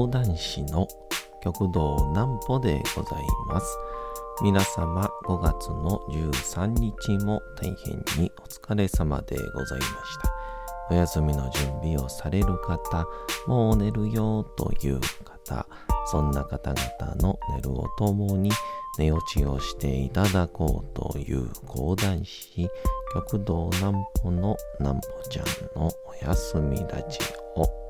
講談師の極道南歩でございます。皆様5月の13日も大変にお疲れ様でございました。お休みの準備をされる方、もう寝るよという方、そんな方々の寝るをともに寝落ちをしていただこうという講談師、極道南歩の南歩ちゃんのお休みラジオ。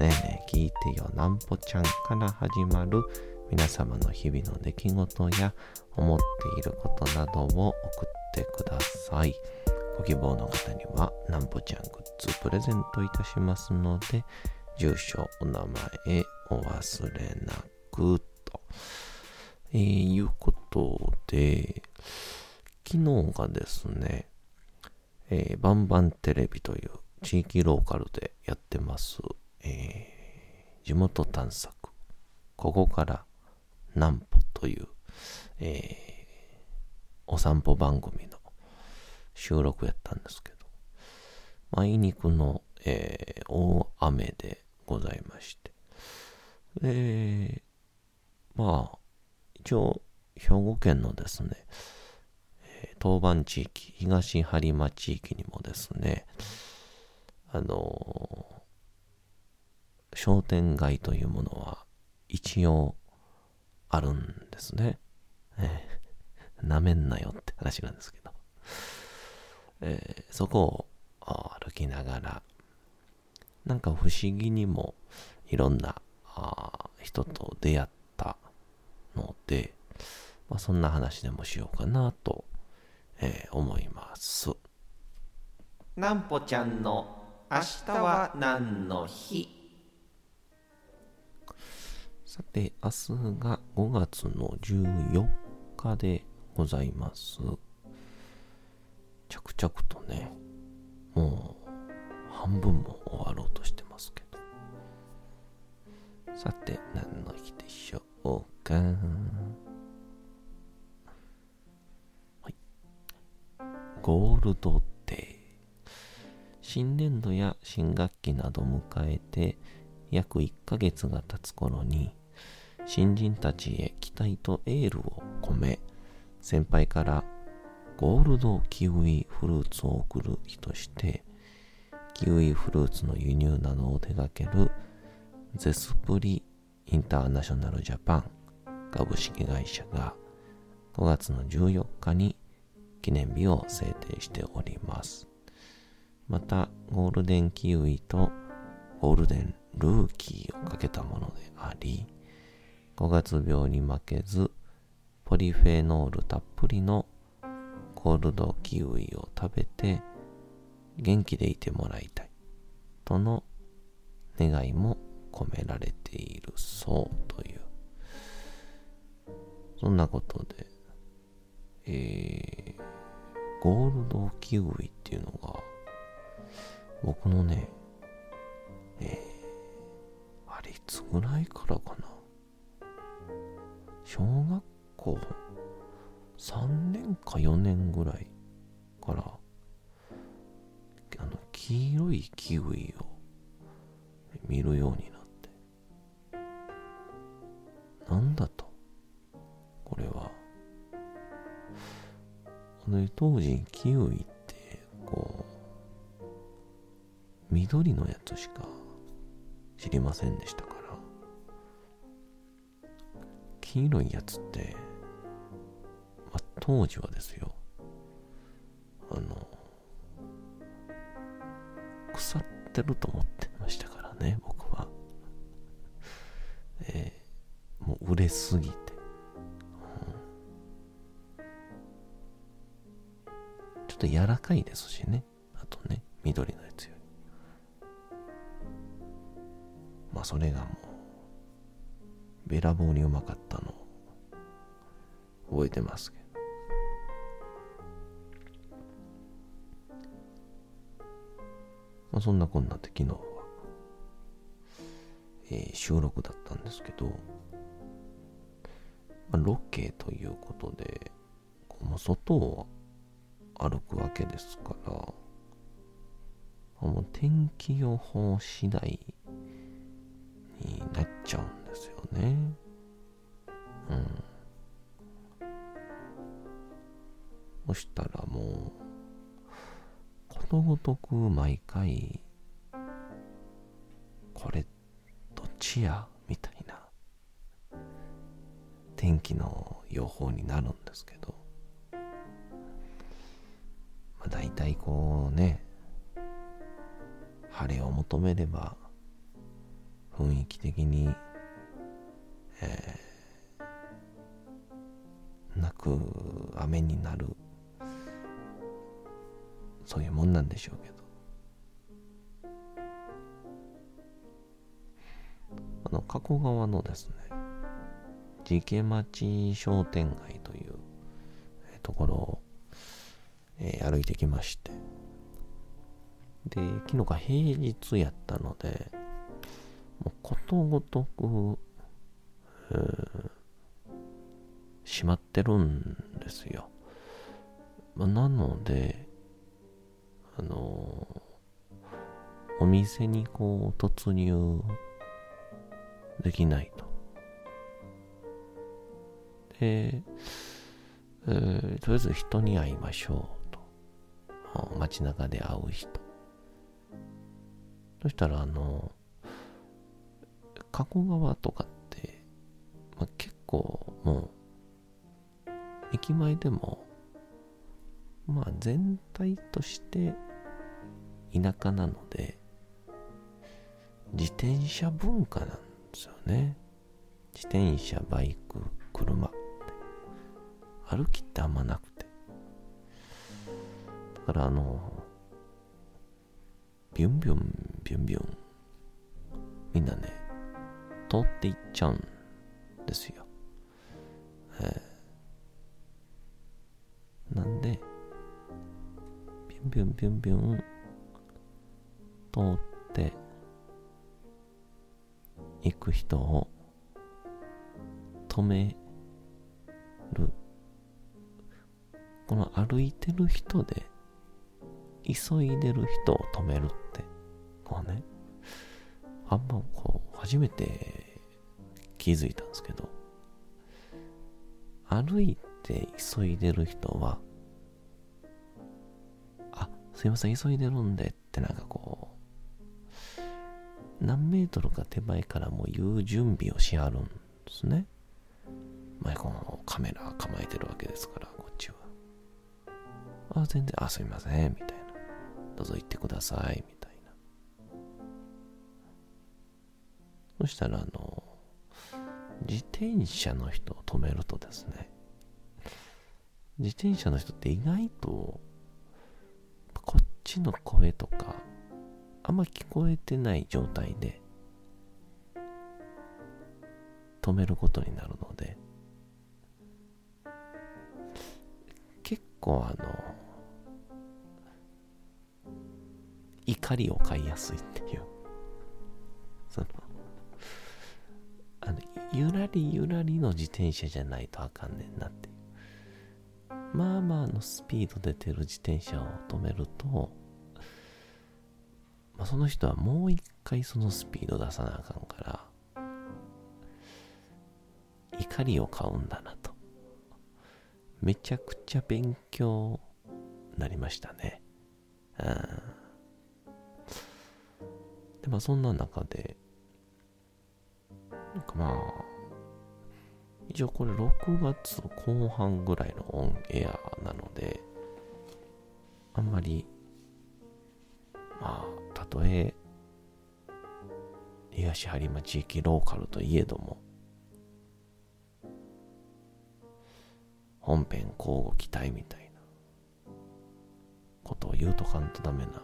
ねえねえ聞いてよなんぽちゃんから始まる皆様の日々の出来事や思っていることなどを送ってください。ご希望の方にはなんぽちゃんグッズプレゼントいたしますので、住所、お名前、お忘れなくと、えー、いうことで、昨日がですね、えー、バンバンテレビという地域ローカルでやってますえー、地元探索、ここから南歩という、えー、お散歩番組の収録やったんですけど、あいにくの、えー、大雨でございまして、で、まあ、一応、兵庫県のですね、当番地域、東播磨地域にもですね、あの商店街というものは一応あるんですね。えー、舐めんなよって話なんですけど。えー、そこを歩きながら、なんか不思議にもいろんな人と出会ったので、まあ、そんな話でもしようかなと、えー、思います。なんぽちゃんの明日は何の日？さて、明日が5月の14日でございます。着々とね、もう半分も終わろうとしてますけど。さて、何の日でしょうか。ゴールドデー。新年度や新学期など迎えて約1ヶ月が経つ頃に新人たちへ期待とエールを込め、先輩からゴールドキウイフルーツを送る日として、キウイフルーツの輸入などを手掛けるゼスプリインターナショナルジャパン株式会社が5月の14日に記念日を制定しております。また、ゴールデンキウイとゴールデンルーキーをかけたものであり、5月病に負けず、ポリフェノールたっぷりのコールドキウイを食べて元気でいてもらいたいとの願いも込められているそうという。そんなことで、えー、ゴールドキウイっていうのが、僕のね、えー、あれいつぐらいからかな？小学校3年か4年ぐらいからあの黄色いキウイを見るようになって。なんだと？これは。当時キウイってこう緑のやつしか知りませんでしたから。黄色いやつって、まあ、当時はですよ、あの、腐ってると思ってましたからね、僕は。えー、もう売れすぎて、うん。ちょっと柔らかいですしね。あとね、緑のやつより。まあそれがもう、べらぼうにうまかったの覚えてますけど。まあ、そんなこんなで昨日は、えー、収録だったんですけど、まあ、ロケということで、こう外を歩くわけですから、もう天気予報次第になっちゃうんですよね。うん。そしたらもう、ことごとく毎回、これ、どっちやみたいな、天気の予報になるんですけど、まあ大体こうね、晴れを求めれば、雰囲気的に、えー、なく雨になるそういうもんなんでしょうけど。あの加古川のですね地毛町商店街というところを、えー、歩いてきまして。で昨日が平日やったのでもうことごとく、えー、閉まってるんですよ、まあ、なのであのお店にこう突入できないと。で、えー、とりあえず人に会いましょうと。街中で会う人。そしたらあの、加古川とかって、まあ、結構もう、駅前でも、まあ全体として田舎なので、自転車文化なんですよね。自転車、バイク、車。歩きってあんまなくて。だからあの、ビュンビュン、ビュンビュン、みんなね、通っていっちゃうんビュンビュン、通って行く人を止める。この歩いてる人で急いでる人を止めるってこうねあんまこう初めて気づいたんですけど歩いて急いでる人はすいません急いでるんでってなんかこう何メートルか手前からもう言う準備をしはるんですね。まあ、このカメラ構えてるわけですから、こっちは。あ、全然、あ、すみません、みたいな。どうぞ行ってください、みたいな。そしたら、あの、自転車の人を止めるとですね、自転車の人って意外と、ちの声とか、あんま聞こえてない状態で止めることになるので結構あの怒りを買いやすいっていう。そのあのゆらりゆらりの自転車じゃないとあかんねんなっていう。まあまあのスピード出てる自転車を止めるとまあ、その人はもう一回そのスピード出さなあかんから、怒りを買うんだなと。めちゃくちゃ勉強なりましたね。うん。で、まあそんな中で、なんかまあ、一応これ6月後半ぐらいのオンエアなので、あんまり、まあ、たとえ東播磨地域ローカルといえども本編交互期待みたいなことを言うとかんとダメな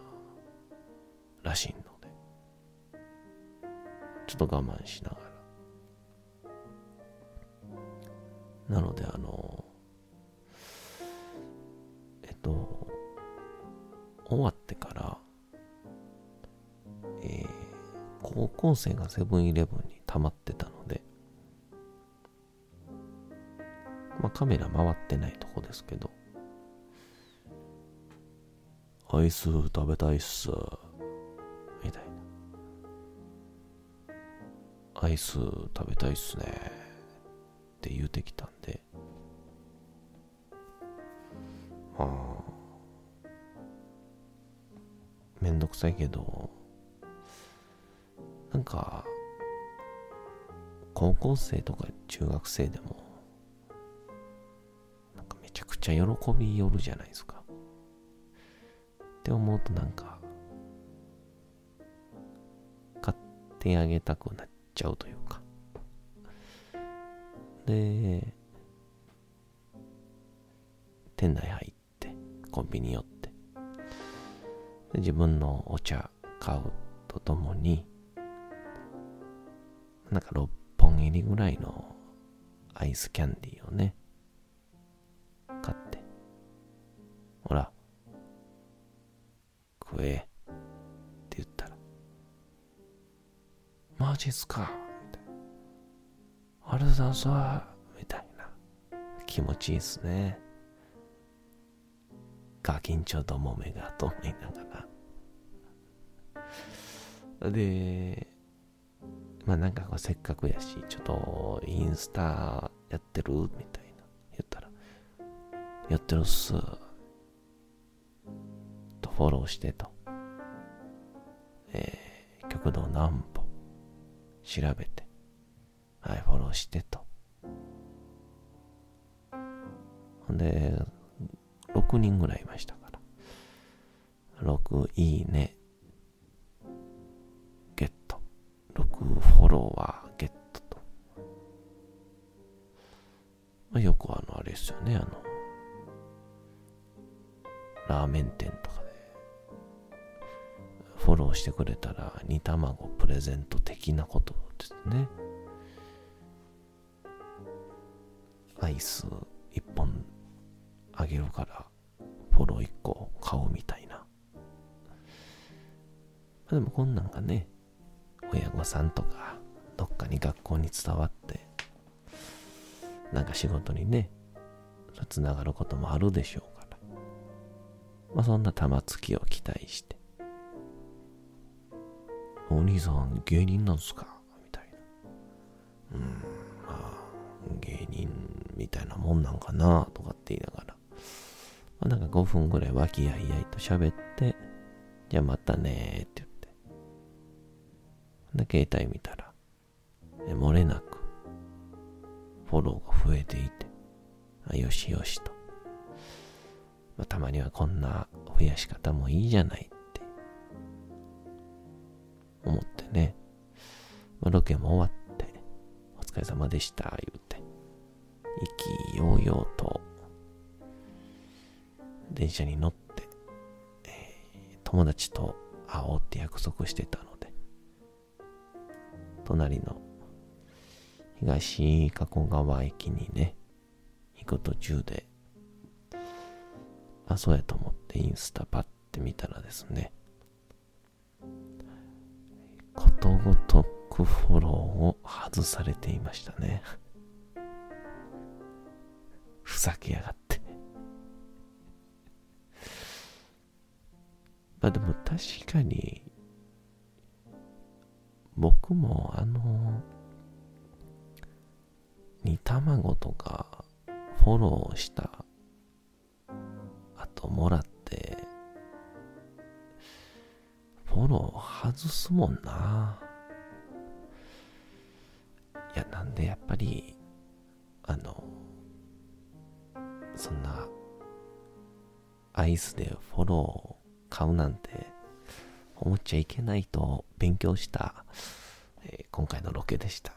らしいのでちょっと我慢しながら。なので、あの、えっと、終わってから、えー、高校生がセブンイレブンに溜まってたので、まあカメラ回ってないとこですけど、アイス食べたいっす、みたいな。アイス食べたいっすね、って言うてきたんで、まあ、めんどくさいけど、なんか、高校生とか中学生でも、なんかめちゃくちゃ喜びよるじゃないですか。って思うとなんか、買ってあげたくなっちゃうというか。で、店内入って、コンビニ寄って、で自分のお茶買うとともに、なんか6本入りぐらいのアイスキャンディーをね、買って、ほら、食えって言ったら、マジっすかみたいな。あれだぞみたいな。気持ちいいっすね。ガキンチョどもめがと思いながら。で、まあなんかこうせっかくやし、ちょっとインスタやってるみたいな言ったら、やってるっす。とフォローしてと、えー、極道何歩調べて、はい、フォローしてと。ほんで、6人ぐらいいましたから。6いいね、ラーメン店とかでフォローしてくれたら煮卵プレゼント的なことですね。アイス1本あげるからフォロー1個買おうみたいな。でもこんなんがね、親御さんとかどっかに学校に伝わって、なんか仕事にね、つながることもあるでしょう。まあそんな玉突きを期待して、お兄さん芸人なんすか？みたいな。うん、まあ、芸人みたいなもんなんかな？とかって言いながら。まあ、なんか5分ぐらい和気あいあいと喋って、じゃあまたねーって言って。で、携帯見たら、漏れなく、フォローが増えていて、あよしよしと。まあ、たまにはこんな増やし方もいいじゃないって。思ってね、まあ、ロケも終わって、お疲れ様でした、言うて、意気揚々と、電車に乗って、えー、友達と会おうって約束してたので、隣の東加古川駅にね、行く途中で、あ、そうやと思ってインスタパッて見たらですね、ことごとくフォローを外されていましたね。ふざけやがって。まあでも確かに、僕もあの、煮卵とかフォローしたもらってフォロー外すもんな。いや、なんでやっぱり、あの、そんな、アイスでフォロー買うなんて思っちゃいけないと勉強した、えー、今回のロケでした。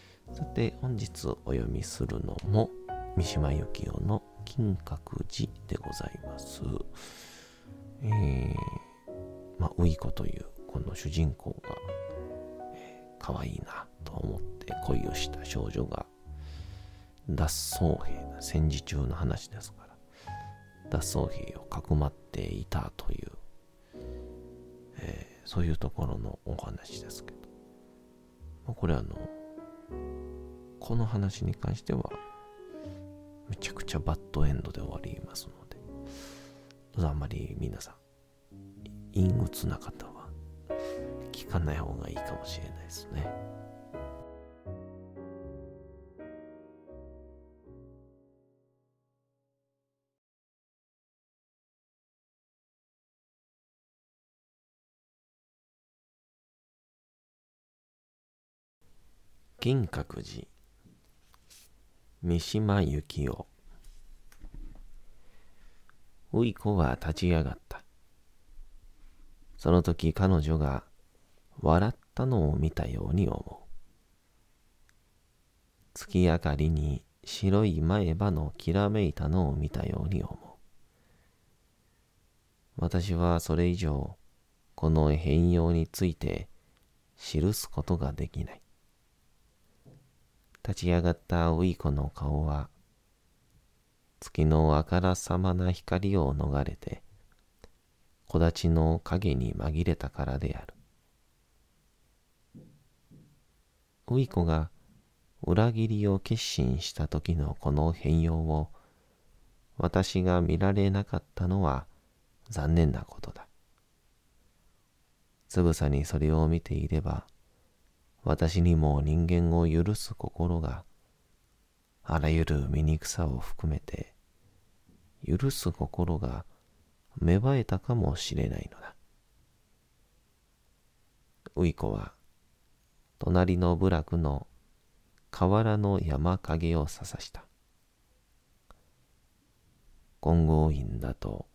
さて、本日お読みするのも、三島由紀夫の金閣寺でございます。えー、まあ、ウイコというこの主人公が、えー、可愛いなと思って恋をした少女が脱走兵、戦時中の話ですから、脱走兵をかくまっていたという、えー、そういうところのお話ですけど、まあ、これあの、この話に関しては、めちゃくちゃバッドエンドで終わりますので、どうぞあんまり皆さん、陰鬱な方は聞かない方がいいかもしれないですね。銀閣寺三島由紀夫うい子は立ち上がった。その時彼女が笑ったのを見たように思う。月明かりに白い前歯のきらめいたのを見たように思う。私はそれ以上この変容について記すことができない。立ち上がったウイコの顔は、月のあからさまな光を逃れて、木立の影に紛れたからである。ウイコが裏切りを決心した時のこの変容を私が見られなかったのは残念なことだ。つぶさにそれを見ていれば私にも人間を許す心があらゆる醜さを含めて許す心が芽生えたかもしれないのだ。ウイコは隣の部落の河原の山影をささした。金剛院だと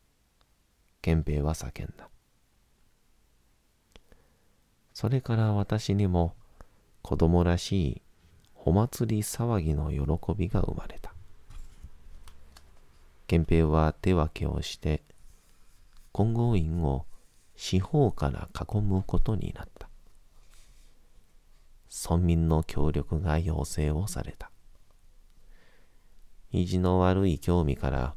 憲兵は叫んだ。それから私にも子供らしいお祭り騒ぎの喜びが生まれた。憲兵は手分けをして、金剛院を四方から囲むことになった。村民の協力が要請をされた。意地の悪い興味から、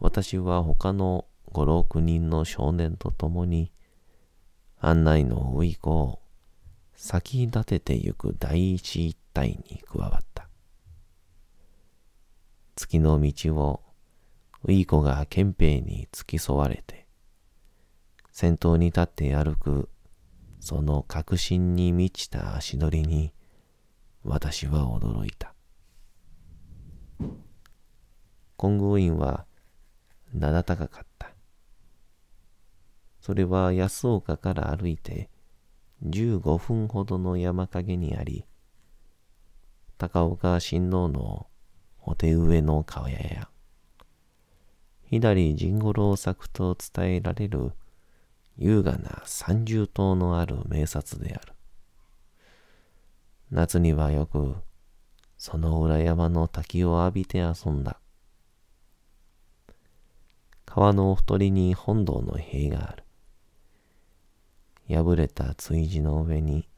私は他の五六人の少年と共に、案内のウイコを先立ててゆく第一一体に加わった。月の道をウイコが憲兵に付き添われて、先頭に立って歩くその確信に満ちた足取りに私は驚いた。金剛院は名高かった。それは安岡から歩いて15分ほどの山陰にあり、高岡親王のお手植えの川屋や、左陣五郎作と伝えられる優雅な三重塔のある名刹である。夏にはよくその裏山の滝を浴びて遊んだ。川のほとりに本堂の塀がある。破れた追地の上に、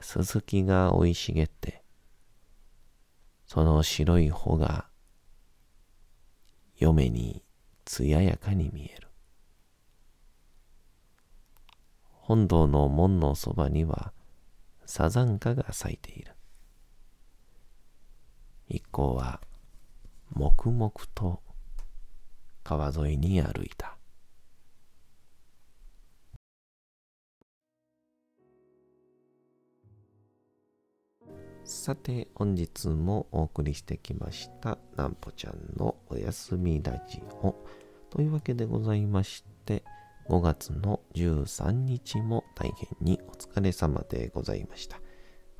ススキが生い茂って、その白い穂が、嫁に艶やかに見える。本堂の門のそばには、サザンカが咲いている。一行は、黙々と川沿いに歩いた。さて、本日もお送りしてきました、なんぽちゃんのおやすみラジオ。というわけでございまして、5月の13日も大変にお疲れ様でございました。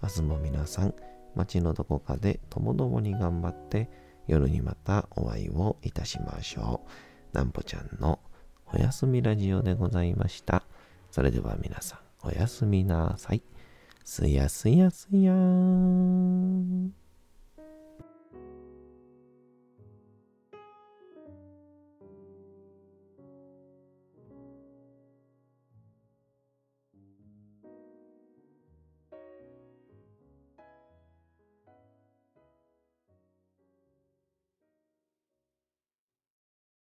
明日も皆さん、街のどこかでともどもに頑張って、夜にまたお会いをいたしましょう。なんぽちゃんのおやすみラジオでございました。それでは皆さん、おやすみなさい。すやすやすやーん。